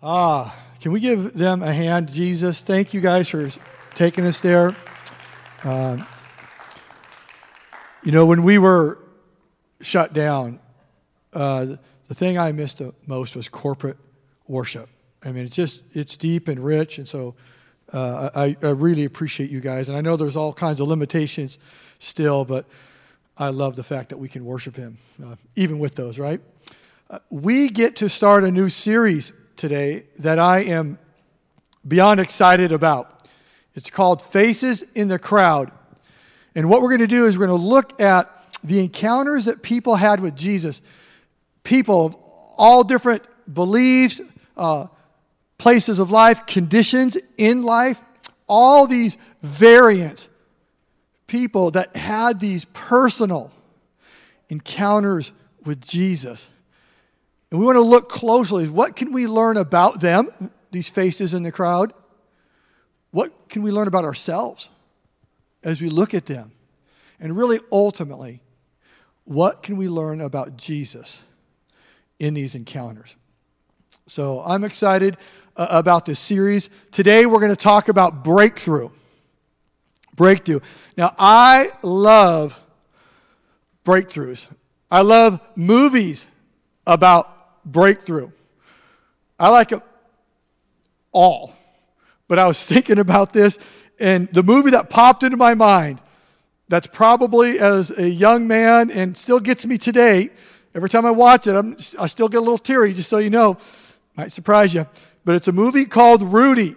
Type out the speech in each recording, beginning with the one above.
Ah, can we give them a hand, Jesus? Thank you guys for taking us there. Uh, you know, when we were shut down, uh, the thing I missed the most was corporate worship. I mean, it's just it's deep and rich, and so uh, I, I really appreciate you guys. And I know there's all kinds of limitations still, but I love the fact that we can worship Him, uh, even with those. Right? Uh, we get to start a new series today that I am beyond excited about. It's called Faces in the Crowd. And what we're going to do is we're going to look at the encounters that people had with Jesus. People of all different beliefs, uh, places of life, conditions in life, all these variants. People that had these personal encounters with Jesus. And we want to look closely. What can we learn about them, these faces in the crowd? What can we learn about ourselves as we look at them? And really, ultimately, what can we learn about Jesus in these encounters? So I'm excited uh, about this series. Today, we're going to talk about breakthrough. Breakthrough. Now, I love breakthroughs, I love movies about breakthrough. I like it all. But I was thinking about this, and the movie that popped into my mind, that's probably as a young man and still gets me today. Every time I watch it, I'm, I still get a little teary, just so you know. Might surprise you. But it's a movie called Rudy.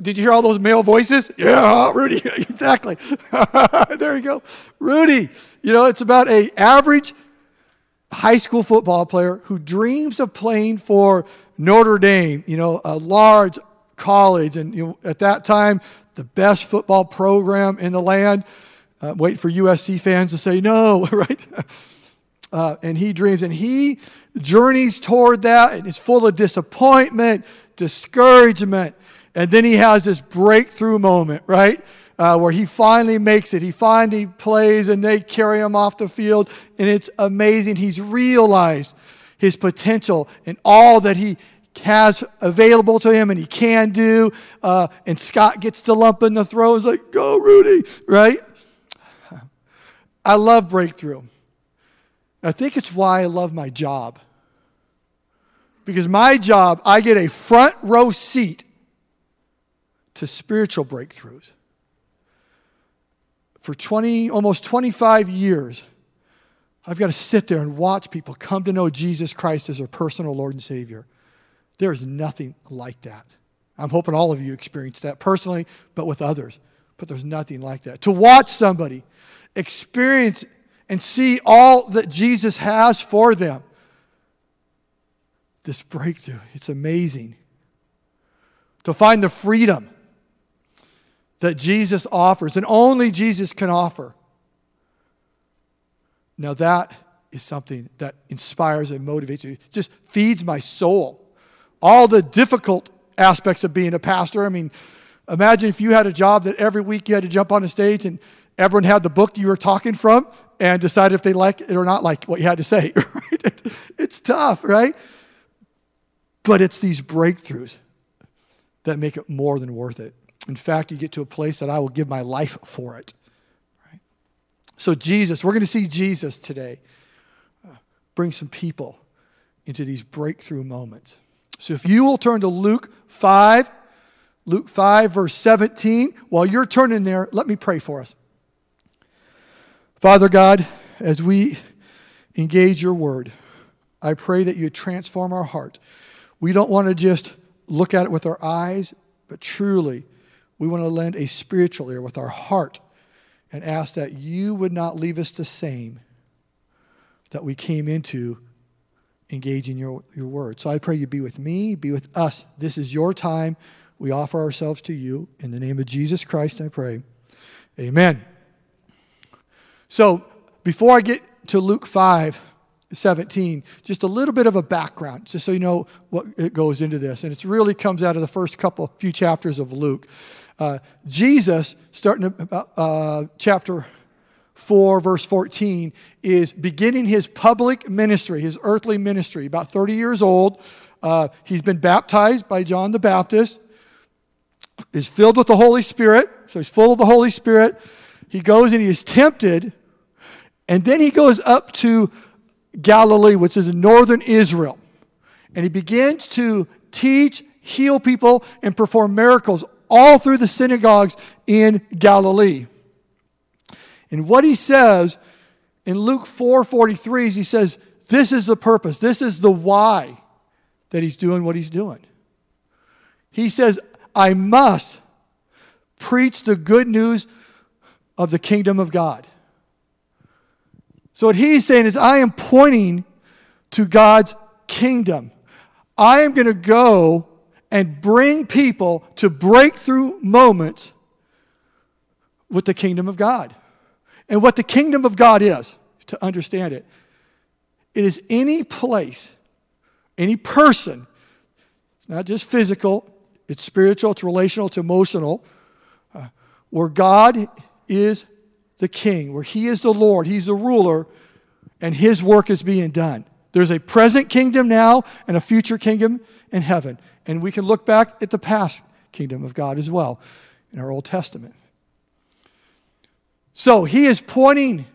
Did you hear all those male voices? Yeah, Rudy, exactly. there you go. Rudy. You know, it's about a average high school football player who dreams of playing for Notre Dame, you know, a large college, and you know, at that time, the best football program in the land. Uh, wait for USC fans to say no, right? Uh, and he dreams, and he journeys toward that, and is full of disappointment, discouragement, and then he has this breakthrough moment, right? Uh, where he finally makes it. He finally plays and they carry him off the field, and it's amazing. He's realized his potential and all that he has available to him and he can do. Uh, and Scott gets to lump in the throw and like, go, Rudy, right? I love breakthrough. I think it's why I love my job. Because my job, I get a front row seat to spiritual breakthroughs for 20, almost 25 years, I've got to sit there and watch people come to know Jesus Christ as their personal Lord and Savior. There's nothing like that. I'm hoping all of you experienced that personally, but with others. But there's nothing like that. To watch somebody experience and see all that Jesus has for them, this breakthrough, it's amazing. To find the freedom that Jesus offers and only Jesus can offer. Now, that is something that inspires and motivates you, it just feeds my soul. All the difficult aspects of being a pastor. I mean, imagine if you had a job that every week you had to jump on a stage and everyone had the book you were talking from and decided if they like it or not like what you had to say. Right? It's tough, right? But it's these breakthroughs that make it more than worth it. In fact, you get to a place that I will give my life for it. Right? So, Jesus, we're going to see Jesus today uh, bring some people into these breakthrough moments. So, if you will turn to Luke 5, Luke 5, verse 17, while you're turning there, let me pray for us. Father God, as we engage your word, I pray that you transform our heart. We don't want to just look at it with our eyes, but truly we want to lend a spiritual ear with our heart and ask that you would not leave us the same that we came into engaging your, your word. So I pray you be with me, be with us. This is your time. We offer ourselves to you. In the name of Jesus Christ, I pray. Amen. So before I get to Luke 5, 17, just a little bit of a background, just so you know what it goes into this. And it really comes out of the first couple, few chapters of Luke. Uh, Jesus, starting about uh, chapter 4, verse 14, is beginning his public ministry, his earthly ministry, about 30 years old. Uh, he's been baptized by John the Baptist, is filled with the Holy Spirit. So he's full of the Holy Spirit. He goes and he is tempted. And then he goes up to Galilee, which is in northern Israel. And he begins to teach, heal people, and perform miracles all through the synagogues in Galilee. And what he says in Luke 4:43 is he says, "This is the purpose. This is the why that he's doing what he's doing." He says, "I must preach the good news of the kingdom of God." So what he's saying is I am pointing to God's kingdom. I am going to go and bring people to breakthrough moments with the kingdom of God. And what the kingdom of God is, to understand it, it is any place, any person, it's not just physical, it's spiritual, it's relational, it's emotional, uh, where God is the king, where he is the Lord, he's the ruler, and his work is being done. There's a present kingdom now and a future kingdom in heaven. And we can look back at the past kingdom of God as well in our Old Testament. So he is pointing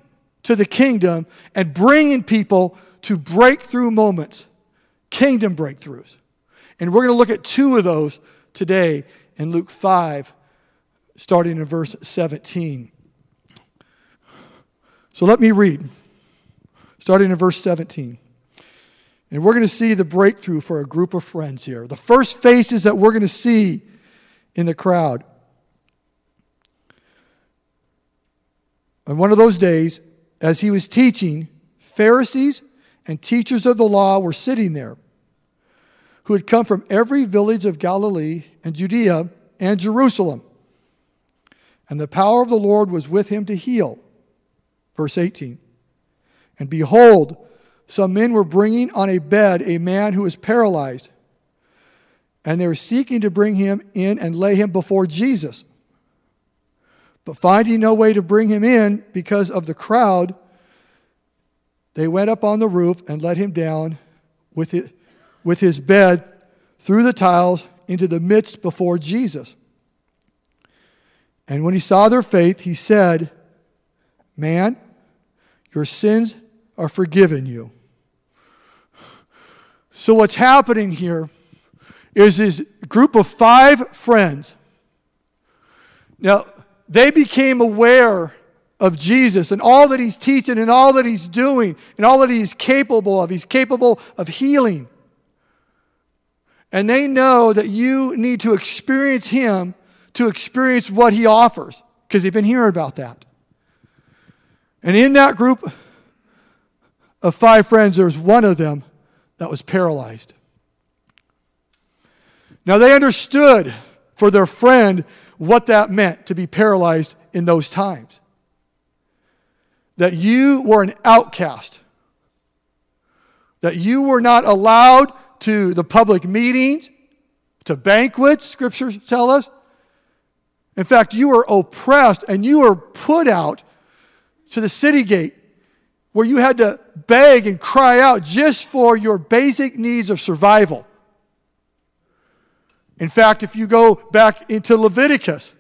to the kingdom and bringing people to breakthrough moments, kingdom breakthroughs. And we're going to look at two of those today in Luke 5, starting in verse 17. So let me read, starting in verse 17. And we're going to see the breakthrough for a group of friends here. The first faces that we're going to see in the crowd. On one of those days, as he was teaching, Pharisees and teachers of the law were sitting there, who had come from every village of Galilee and Judea and Jerusalem. And the power of the Lord was with him to heal. Verse 18. And behold, some men were bringing on a bed a man who was paralyzed, and they were seeking to bring him in and lay him before Jesus. But finding no way to bring him in because of the crowd, they went up on the roof and let him down with, it, with his bed through the tiles into the midst before Jesus. And when he saw their faith, he said, Man, your sins are forgiven you. So, what's happening here is this group of five friends. Now, they became aware of Jesus and all that he's teaching and all that he's doing and all that he's capable of. He's capable of healing. And they know that you need to experience him to experience what he offers because they've been hearing about that. And in that group of five friends, there's one of them that was paralyzed. Now they understood for their friend what that meant to be paralyzed in those times. That you were an outcast, that you were not allowed to the public meetings, to banquets, scriptures tell us. In fact, you were oppressed and you were put out to the city gate where you had to beg and cry out just for your basic needs of survival. In fact, if you go back into Leviticus,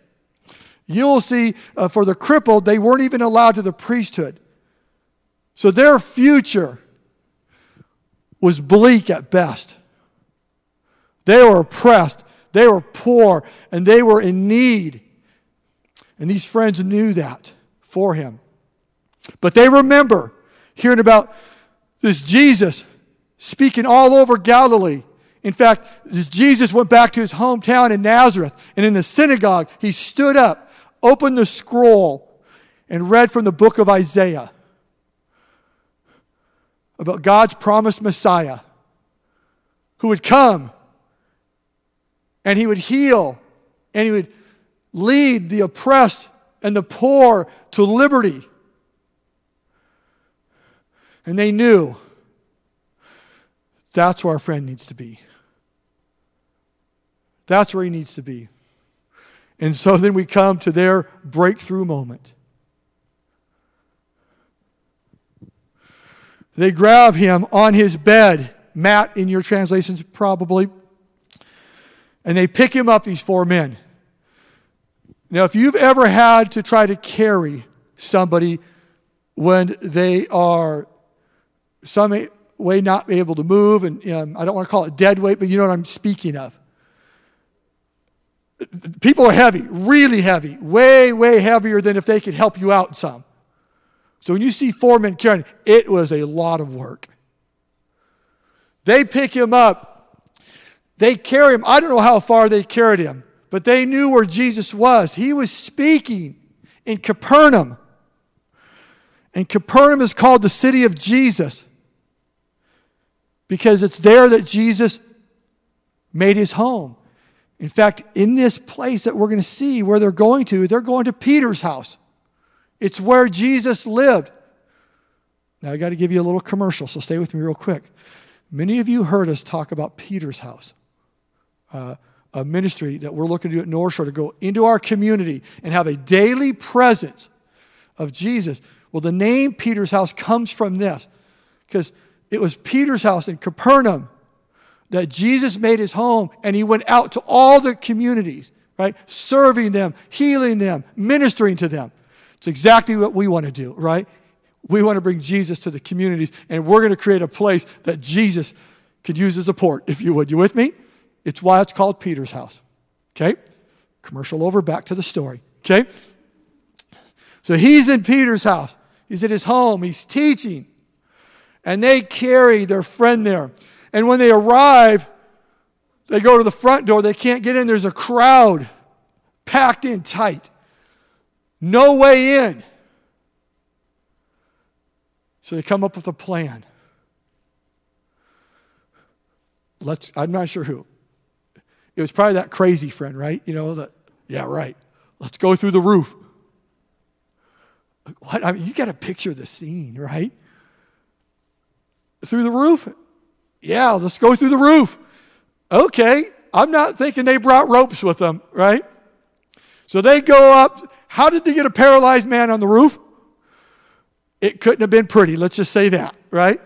you'll see uh, for the crippled, they weren't even allowed to the priesthood. So their future was bleak at best. They were oppressed, they were poor, and they were in need. And these friends knew that for him. But they remember hearing about this Jesus speaking all over Galilee. In fact, Jesus went back to his hometown in Nazareth, and in the synagogue, he stood up, opened the scroll, and read from the book of Isaiah about God's promised Messiah who would come and he would heal and he would lead the oppressed and the poor to liberty. And they knew that's where our friend needs to be. That's where he needs to be. And so then we come to their breakthrough moment. They grab him on his bed mat in your translations, probably. And they pick him up, these four men. Now, if you've ever had to try to carry somebody when they are some way not able to move, and um, I don't want to call it dead weight, but you know what I'm speaking of. People are heavy, really heavy, way, way heavier than if they could help you out some. So when you see four men carrying, it was a lot of work. They pick him up. They carry him. I don't know how far they carried him, but they knew where Jesus was. He was speaking in Capernaum. And Capernaum is called the city of Jesus because it's there that Jesus made his home. In fact, in this place that we're going to see where they're going to, they're going to Peter's house. It's where Jesus lived. Now, I got to give you a little commercial, so stay with me real quick. Many of you heard us talk about Peter's house, uh, a ministry that we're looking to do at North Shore to go into our community and have a daily presence of Jesus. Well, the name Peter's house comes from this because it was Peter's house in Capernaum that Jesus made his home and he went out to all the communities, right? Serving them, healing them, ministering to them. It's exactly what we want to do, right? We want to bring Jesus to the communities and we're going to create a place that Jesus could use as a port, if you would. You with me? It's why it's called Peter's house. Okay? Commercial over, back to the story. Okay? So he's in Peter's house. He's at his home, he's teaching. And they carry their friend there. And when they arrive, they go to the front door. They can't get in. There's a crowd packed in tight. No way in. So they come up with a plan. Let's, I'm not sure who. It was probably that crazy friend, right? You know, that, yeah, right. Let's go through the roof. What? I mean, you got to picture the scene, right? Through the roof? Yeah, let's go through the roof. Okay, I'm not thinking they brought ropes with them, right? So they go up. How did they get a paralyzed man on the roof? It couldn't have been pretty, let's just say that, right?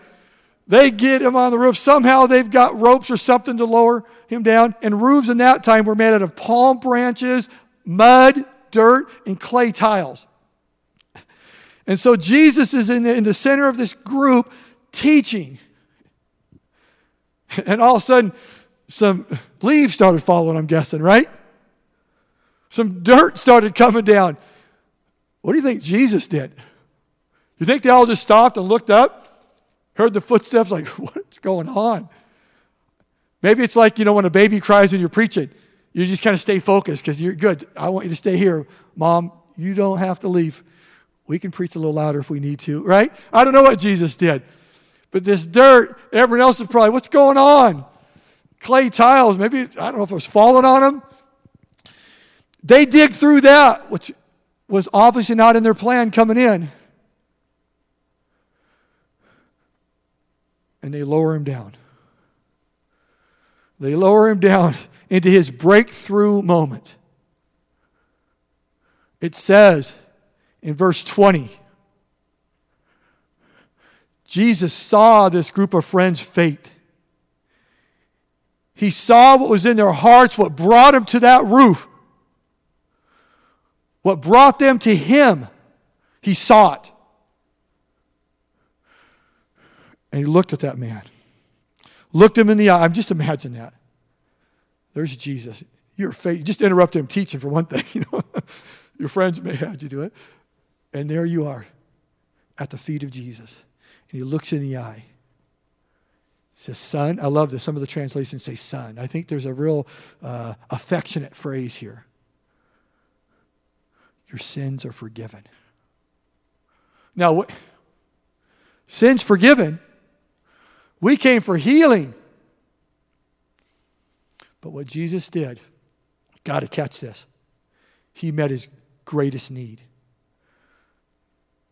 They get him on the roof. Somehow they've got ropes or something to lower him down. And roofs in that time were made out of palm branches, mud, dirt, and clay tiles. And so Jesus is in the, in the center of this group teaching. And all of a sudden, some leaves started falling, I'm guessing, right? Some dirt started coming down. What do you think Jesus did? You think they all just stopped and looked up, heard the footsteps, like, what's going on? Maybe it's like, you know, when a baby cries when you're preaching, you just kind of stay focused because you're good. I want you to stay here. Mom, you don't have to leave. We can preach a little louder if we need to, right? I don't know what Jesus did. But this dirt, everyone else is probably, what's going on? Clay tiles, maybe, I don't know if it was falling on them. They dig through that, which was obviously not in their plan coming in. And they lower him down. They lower him down into his breakthrough moment. It says, in verse 20. Jesus saw this group of friends' faith. He saw what was in their hearts, what brought them to that roof, what brought them to Him. He saw it. And he looked at that man, looked him in the eye. I'm just imagine that. There's Jesus. Your faith. Just interrupt him teaching for one thing. You know, your friends may have you do it. And there you are at the feet of Jesus. And he looks in the eye. He says, Son. I love this. Some of the translations say son. I think there's a real uh, affectionate phrase here. Your sins are forgiven. Now, what, sins forgiven. We came for healing. But what Jesus did, got to catch this. He met his greatest need.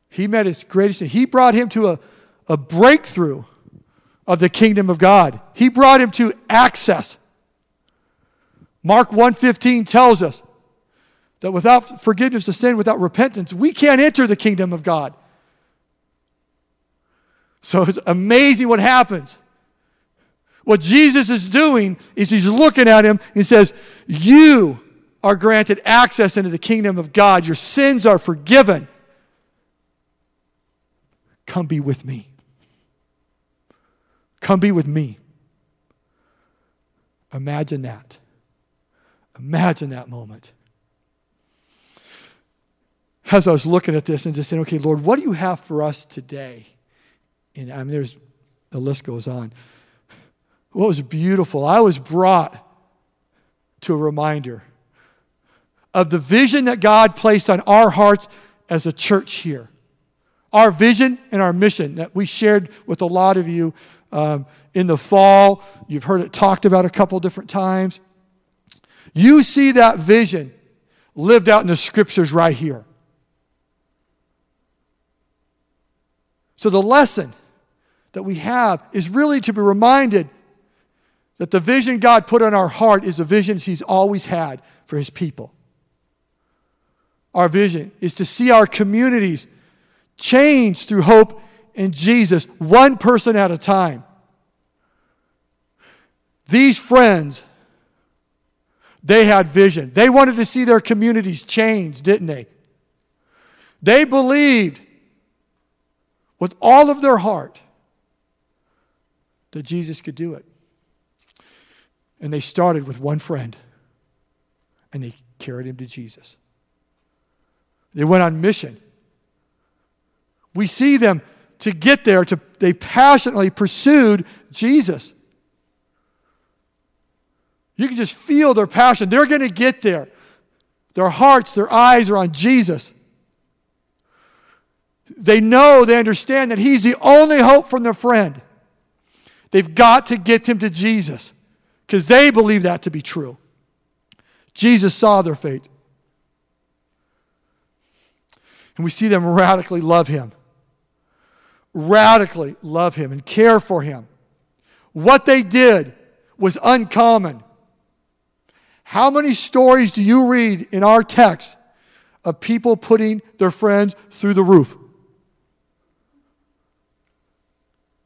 He met his greatest need. He brought him to a, a breakthrough of the kingdom of God. He brought him to access. Mark 1:15 tells us that without forgiveness of sin, without repentance, we can't enter the kingdom of God. So it's amazing what happens What Jesus is doing is he's looking at him and says, You are granted access into the kingdom of God. Your sins are forgiven. Come be with me. Come be with me. Imagine that. Imagine that moment. As I was looking at this and just saying, okay, Lord, what do you have for us today? And I mean, there's the list goes on. What was beautiful, I was brought to a reminder of the vision that God placed on our hearts as a church here. Our vision and our mission that we shared with a lot of you um, in the fall. You've heard it talked about a couple different times. You see that vision lived out in the scriptures right here. So, the lesson that we have is really to be reminded that the vision God put on our heart is a vision He's always had for His people. Our vision is to see our communities change through hope in Jesus, one person at a time. These friends they had vision. They wanted to see their communities change, didn't they? They believed with all of their heart that Jesus could do it. And they started with one friend and they carried him to Jesus. They went on mission. We see them to get there, to, they passionately pursued Jesus. You can just feel their passion. They're going to get there. Their hearts, their eyes are on Jesus. They know, they understand that He's the only hope from their friend. They've got to get him to Jesus because they believe that to be true. Jesus saw their faith. And we see them radically love him. Radically love him and care for him. What they did was uncommon. How many stories do you read in our text of people putting their friends through the roof?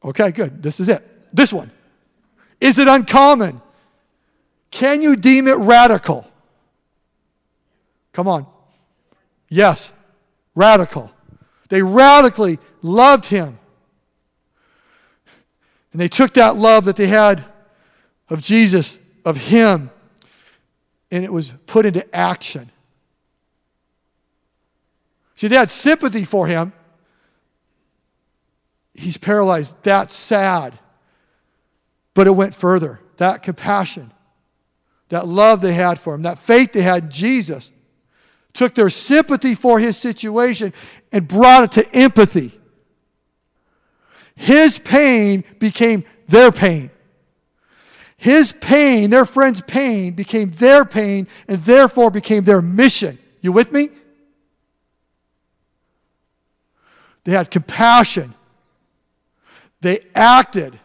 Okay, good. This is it. This one. Is it uncommon? Can you deem it radical? Come on. Yes, radical. They radically loved him. And they took that love that they had of Jesus, of him, and it was put into action. See, they had sympathy for him. He's paralyzed. That's sad. But it went further. That compassion, that love they had for him, that faith they had in Jesus, took their sympathy for his situation and brought it to empathy. His pain became their pain. His pain, their friend's pain, became their pain and therefore became their mission. You with me? They had compassion. They acted.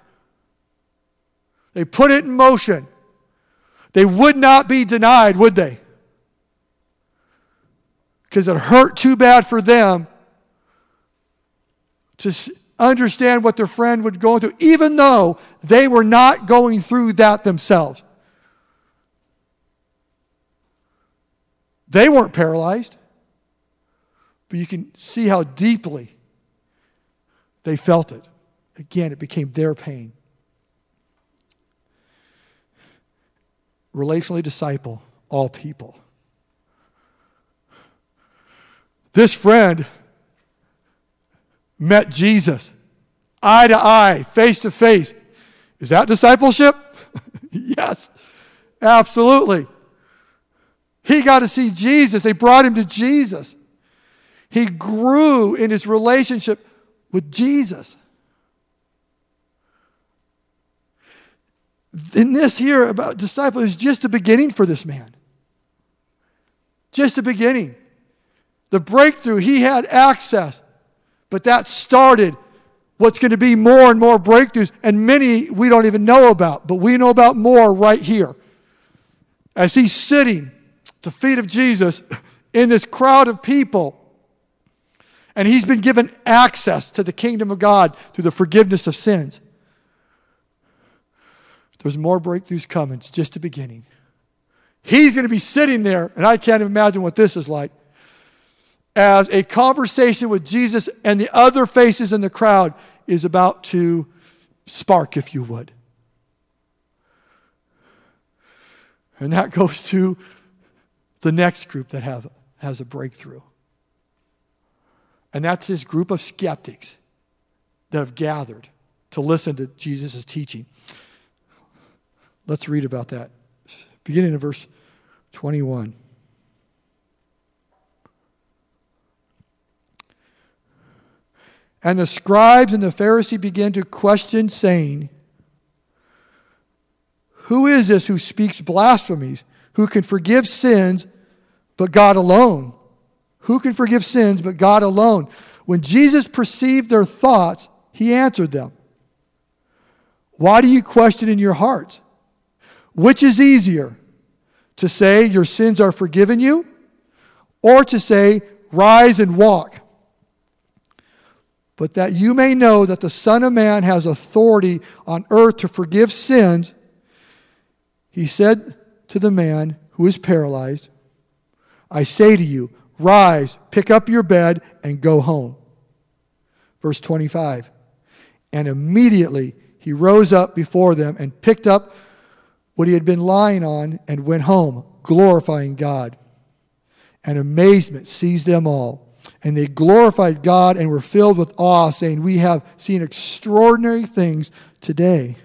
They put it in motion. They would not be denied, would they? Because it hurt too bad for them to understand what their friend would go through, even though they were not going through that themselves. They weren't paralyzed, but you can see how deeply they felt it. Again, it became their pain. Relationally disciple all people. This friend met Jesus eye to eye, face to face. Is that discipleship? yes, absolutely. He got to see Jesus. They brought him to Jesus. He grew in his relationship with Jesus. In this here about disciple is just the beginning for this man. Just the beginning. The breakthrough, he had access but that started what's going to be more and more breakthroughs, and many we don't even know about, but we know about more right here. As he's sitting at the feet of Jesus in this crowd of people, and he's been given access to the kingdom of God through the forgiveness of sins. There's more breakthroughs coming. It's just the beginning. He's going to be sitting there, and I can't imagine what this is like, as a conversation with Jesus and the other faces in the crowd is about to spark, if you would. And that goes to the next group that have, has a breakthrough. And that's this group of skeptics that have gathered to listen to Jesus' teaching. Let's read about that. Beginning in verse 21. And the scribes and the Pharisee began to question, saying, Who is this who speaks blasphemies, who can forgive sins but God alone? Who can forgive sins but God alone? When Jesus perceived their thoughts, he answered them, Why do you question in your heart? Which is easier, to say, Your sins are forgiven you, or to say, Rise and walk? But that you may know that the Son of Man has authority on earth to forgive sins, he said to the man who is paralyzed, I say to you, rise, pick up your bed, and go home. Verse 25. And immediately he rose up before them and picked up what he had been lying on and went home, glorifying God. And amazement seized them all. And they glorified God and were filled with awe, saying, We have seen extraordinary things today.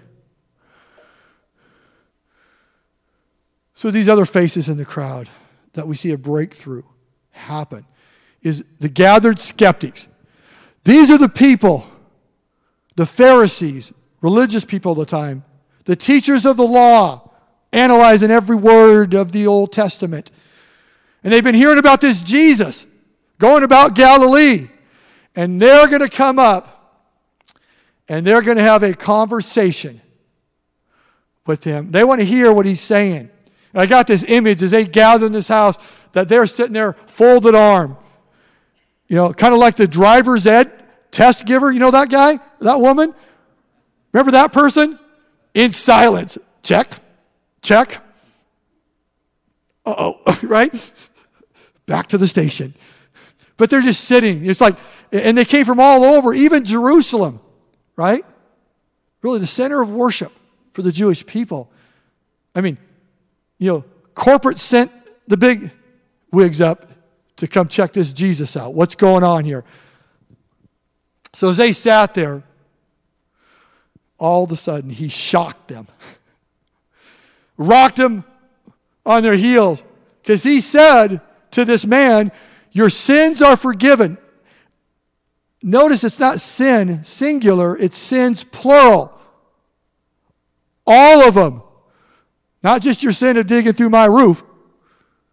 So, these other faces in the crowd that we see a breakthrough happen is the gathered skeptics. These are the people, the Pharisees, religious people of the time, the teachers of the law, analyzing every word of the Old Testament. And they've been hearing about this Jesus going about Galilee. And they're going to come up and they're going to have a conversation with him. They want to hear what he's saying. And I got this image as they gather in this house that they're sitting there folded arm. You know, kind of like the driver's ed test giver. You know that guy? That woman? Remember that person? In silence. Check. Check. Uh oh, right? Back to the station. But they're just sitting. It's like, and they came from all over, even Jerusalem, right? Really, the center of worship for the Jewish people. I mean, you know, corporate sent the big wigs up to come check this Jesus out. What's going on here? So as they sat there, all of a sudden he shocked them, rocked them on their heels, because he said to this man, Your sins are forgiven. Notice it's not sin singular, it's sins plural. All of them. Not just your sin of digging through my roof,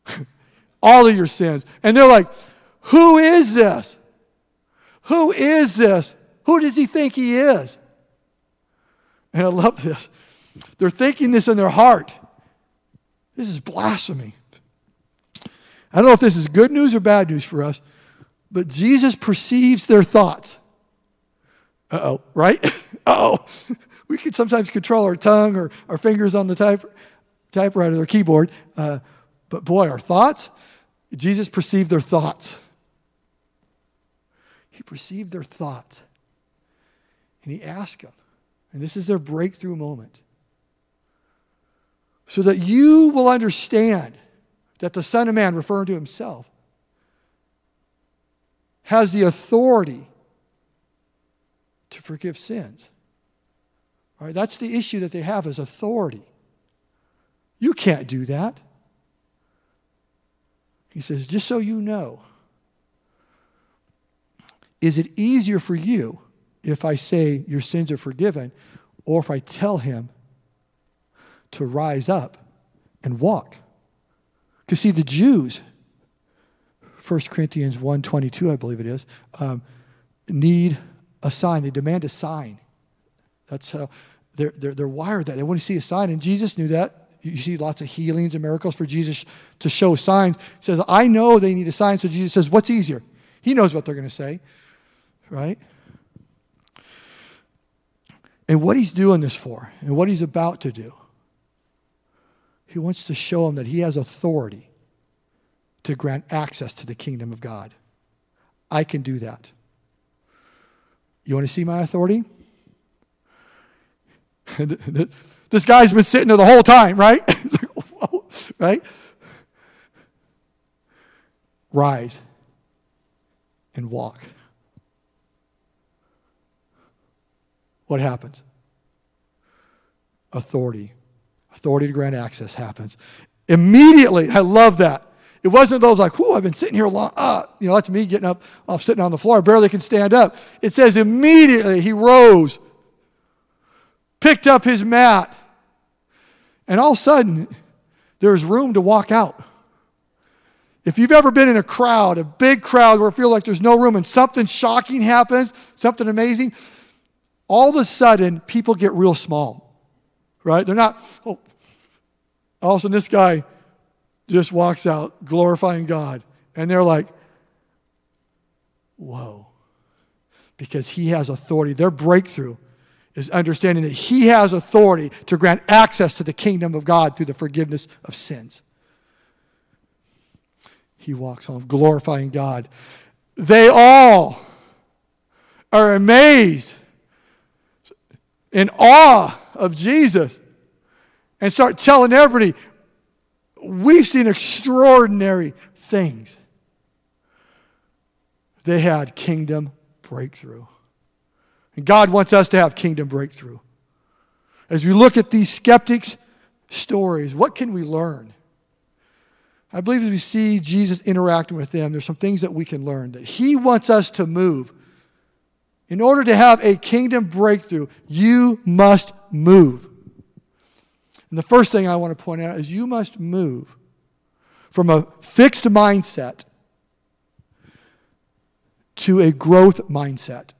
all of your sins. And they're like, Who is this? Who is this? Who does he think he is? And I love this. They're thinking this in their heart. This is blasphemy. I don't know if this is good news or bad news for us, but Jesus perceives their thoughts. Uh oh, right? Uh oh. We can sometimes control our tongue or our fingers on the type, typewriter or keyboard, uh, but boy, our thoughts, Jesus perceived their thoughts. He perceived their thoughts. And he asked them, and this is their breakthrough moment, so that you will understand that the Son of Man, referring to himself, has the authority to forgive sins. All right, that's the issue that they have is authority. You can't do that. He says, just so you know, is it easier for you if I say your sins are forgiven or if I tell him to rise up and walk? Because see, the Jews, 1 Corinthians 1.22, I believe it is, um, need a sign. They demand a sign. That's how they're, they're, they're wired that. They want to see a sign. And Jesus knew that you see lots of healings and miracles for Jesus to show signs. He says, I know they need a sign. So Jesus says, What's easier? He knows what they're going to say, right? And what he's doing this for, and what he's about to do, He wants to show them that he has authority to grant access to the kingdom of God. I can do that. You want to see my authority? this guy's been sitting there the whole time, right? right? Rise and walk. What happens? Authority. Authority to grant access happens. Immediately, I love that. It wasn't those like, whoo, I've been sitting here long. Ah, you know, that's me getting up off sitting on the floor. I barely can stand up. It says immediately he rose, picked up his mat, and all of a sudden there's room to walk out. If you've ever been in a crowd, a big crowd where it feels like there's no room and something shocking happens, something amazing, all of a sudden people get real small, right? They're not, oh, all of a sudden this guy just walks out glorifying God. And they're like, whoa. Because he has authority. Their breakthrough is understanding that he has authority to grant access to the kingdom of God through the forgiveness of sins. He walks home glorifying God. They all are amazed in awe of Jesus and start telling everybody, we've seen extraordinary things. They had kingdom breakthrough. And God wants us to have kingdom breakthrough. As we look at these skeptics' stories, what can we learn? I believe as we see Jesus interacting with them, there's some things that we can learn. That He wants us to move. In order to have a kingdom breakthrough, you must move. And the first thing I want to point out is you must move from a fixed mindset to a growth mindset.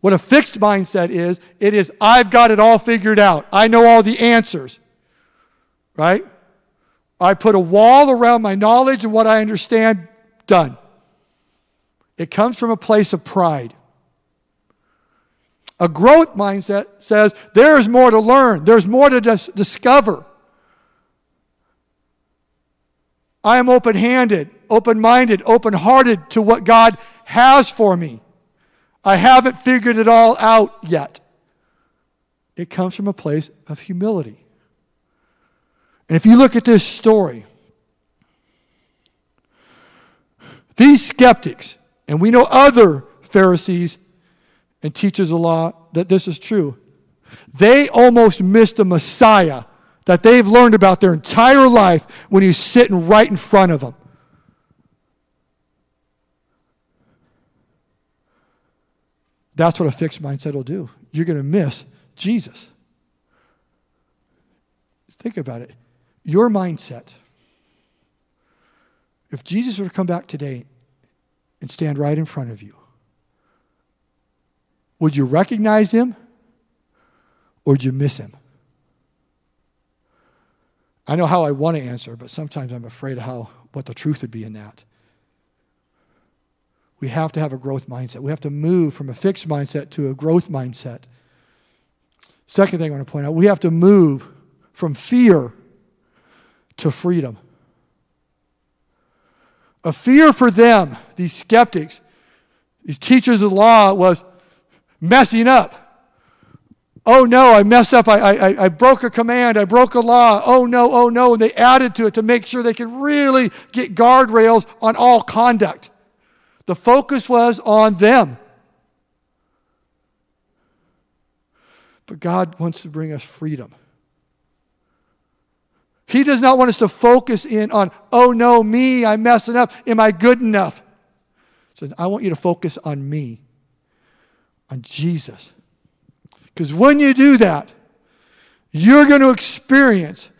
What a fixed mindset is, it is, I've got it all figured out. I know all the answers. Right? I put a wall around my knowledge and what I understand, done. It comes from a place of pride. A growth mindset says there is more to learn, there's more to dis- discover. I am open handed, open minded, open hearted to what God has for me. I haven't figured it all out yet. It comes from a place of humility. And if you look at this story, these skeptics, and we know other Pharisees and teachers of law that this is true. They almost missed the Messiah that they've learned about their entire life when he's sitting right in front of them. That's what a fixed mindset will do. You're going to miss Jesus. Think about it. Your mindset. If Jesus were to come back today and stand right in front of you, would you recognize him or would you miss him? I know how I want to answer, but sometimes I'm afraid of how what the truth would be in that. We have to have a growth mindset. We have to move from a fixed mindset to a growth mindset. Second thing I want to point out, we have to move from fear to freedom. A fear for them, these skeptics, these teachers of law, was messing up. Oh no, I messed up. I, I, I broke a command. I broke a law. Oh no, oh no. And they added to it to make sure they could really get guardrails on all conduct. The focus was on them. But God wants to bring us freedom. He does not want us to focus in on, oh no, me, I'm messing up. Am I good enough? So I want you to focus on me on Jesus. Because when you do that, you're going to experience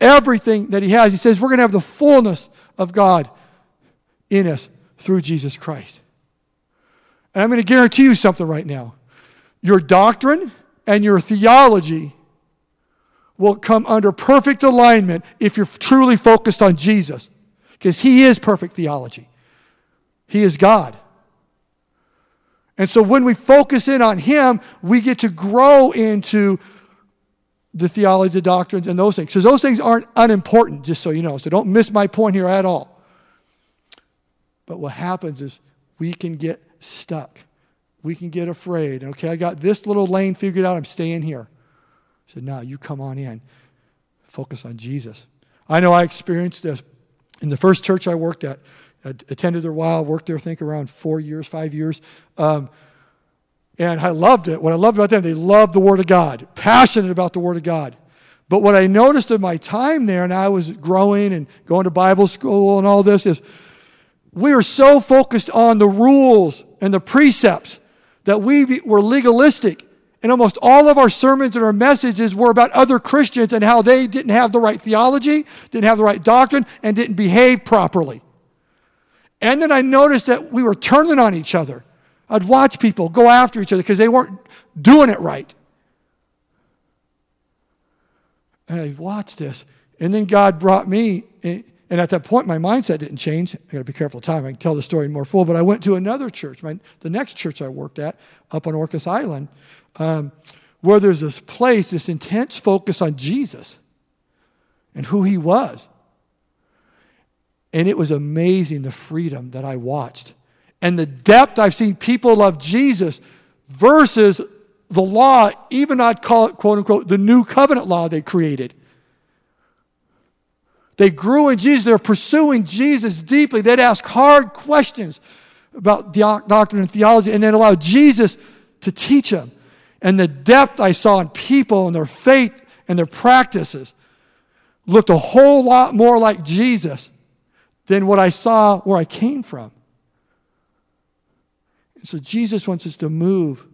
everything that He has. He says we're going to have the fullness of God in us through Jesus Christ. And I'm going to guarantee you something right now. Your doctrine and your theology will come under perfect alignment if you're truly focused on Jesus. Because He is perfect theology, He is God. And so when we focus in on Him, we get to grow into the theology, the doctrines, and those things. Because those things aren't unimportant, just so you know. So don't miss my point here at all. But what happens is we can get stuck. We can get afraid. Okay, I got this little lane figured out. I'm staying here. I said, no, you come on in. Focus on Jesus. I know I experienced this in the first church I worked at. Attended there a while, worked there, I think, around four years, five years. Um, and I loved it. What I loved about them, they loved the Word of God, passionate about the Word of God. But what I noticed in my time there, and I was growing and going to Bible school and all this, is we were so focused on the rules and the precepts that we were legalistic. And almost all of our sermons and our messages were about other Christians and how they didn't have the right theology, didn't have the right doctrine, and didn't behave properly. And then I noticed that we were turning on each other. I'd watch people go after each other because they weren't doing it right. And I watched this. And then God brought me, and at that point, my mindset didn't change. I got to be careful time. I can tell the story more full, but I went to another church, my, the next church I worked at up on Orcas Island, um, where there's this place, this intense focus on Jesus and who he was. And it was amazing the freedom that I watched and the depth I've seen people love Jesus versus the law, even I'd call it, quote unquote, the new covenant law they created. They grew in Jesus. They're pursuing Jesus deeply. They'd ask hard questions about doctrine and theology and then allow Jesus to teach them. And the depth I saw in people and their faith and their practices looked a whole lot more like Jesus than what I saw where I came from. And so Jesus wants us to move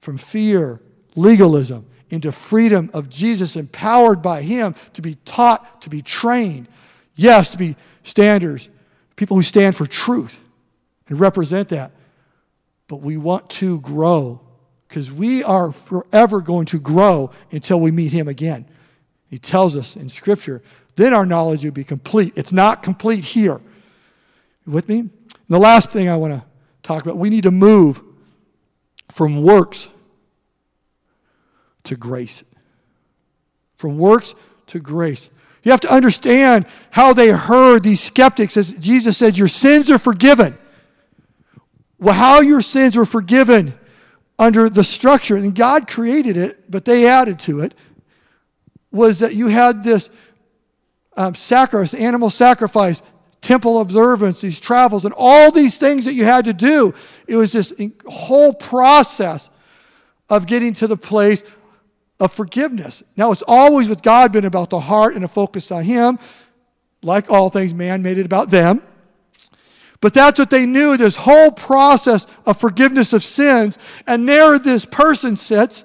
from fear, legalism, into freedom of Jesus, empowered by Him to be taught, to be trained. Yes, to be standards, people who stand for truth and represent that. But we want to grow because we are forever going to grow until we meet Him again. He tells us in Scripture, then our knowledge will be complete. It's not complete here. You with me? And the last thing I want to talk about. We need to move from works to grace. From works to grace. You have to understand how they heard these skeptics as Jesus said, Your sins are forgiven. Well, how your sins were forgiven under the structure, and God created it, but they added to it, was that you had this um, sacrifice, animal sacrifice, temple observance, these travels, and all these things that you had to do. It was this whole process of getting to the place of forgiveness. Now, it's always with God been about the heart and a focus on Him. Like all things, man made it about them. But that's what they knew this whole process of forgiveness of sins. And there this person sits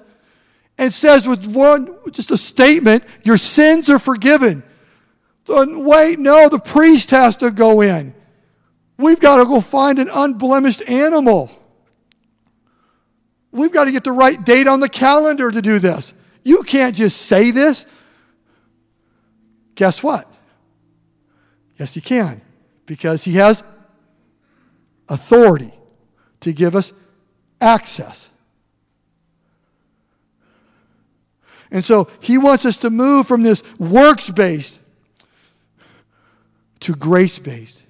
and says, with one, just a statement, Your sins are forgiven. Wait, no, the priest has to go in. We've got to go find an unblemished animal. We've got to get the right date on the calendar to do this. You can't just say this. Guess what? Yes, he can, because he has authority to give us access. And so he wants us to move from this works based to grace based.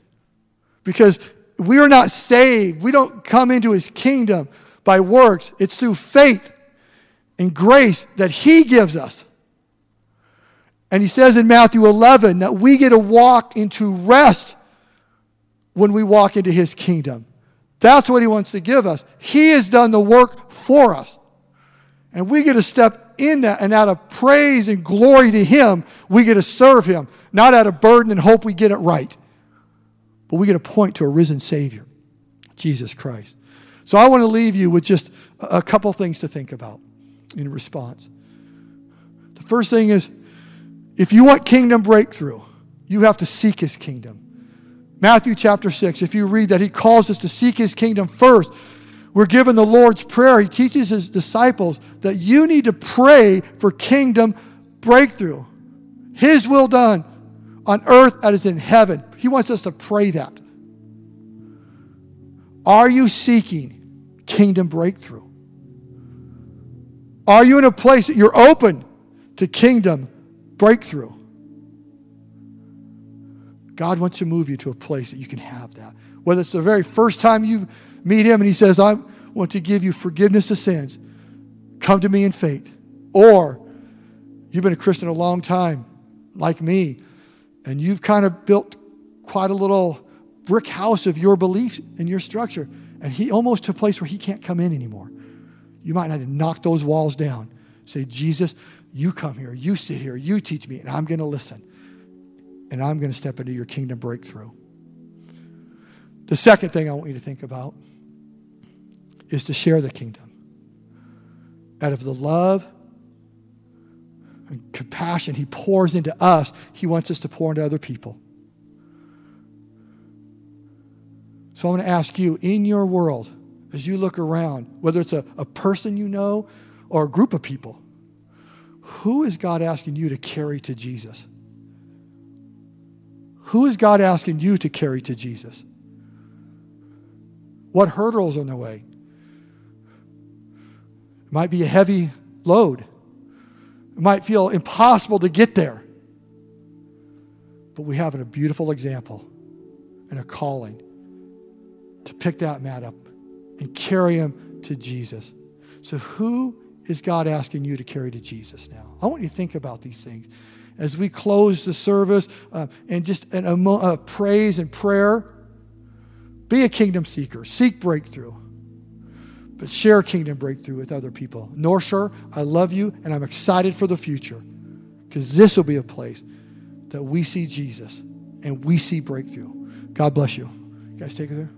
Because we are not saved, we don't come into his kingdom by works, it's through faith and grace that he gives us. And he says in Matthew 11 that we get to walk into rest when we walk into his kingdom. That's what he wants to give us. He has done the work for us. And we get to step in that, and out of praise and glory to him, we get to serve him not out of burden and hope we get it right, but we get to point to a risen Savior, Jesus Christ. So I want to leave you with just a couple things to think about in response. The first thing is if you want kingdom breakthrough, you have to seek his kingdom. Matthew chapter 6, if you read that, he calls us to seek his kingdom first. We're given the Lord's Prayer. He teaches his disciples that you need to pray for kingdom breakthrough. His will done on earth as in heaven. He wants us to pray that. Are you seeking kingdom breakthrough? Are you in a place that you're open to kingdom breakthrough. God wants to move you to a place that you can have that. Whether it's the very first time you meet Him and He says, I want to give you forgiveness of sins, come to me in faith. Or you've been a Christian a long time, like me, and you've kind of built quite a little brick house of your beliefs and your structure, and He almost to a place where He can't come in anymore. You might have to knock those walls down. Say, Jesus, you come here, you sit here, you teach me, and I'm going to listen and I'm going to step into your kingdom breakthrough. The second thing I want you to think about is to share the kingdom. Out of the love and compassion he pours into us, he wants us to pour into other people. So I'm going to ask you in your world, as you look around, whether it's a, a person you know or a group of people, who is God asking you to carry to Jesus? Who is God asking you to carry to Jesus? What hurdles are in the way? It might be a heavy load. It might feel impossible to get there. But we have a beautiful example and a calling to pick that man up and carry him to Jesus. So, who is God asking you to carry to Jesus now? I want you to think about these things as we close the service uh, and just an, a, a praise and prayer. Be a kingdom seeker, seek breakthrough, but share kingdom breakthrough with other people. North Shore, I love you and I'm excited for the future because this will be a place that we see Jesus and we see breakthrough. God bless you. you guys, take it there.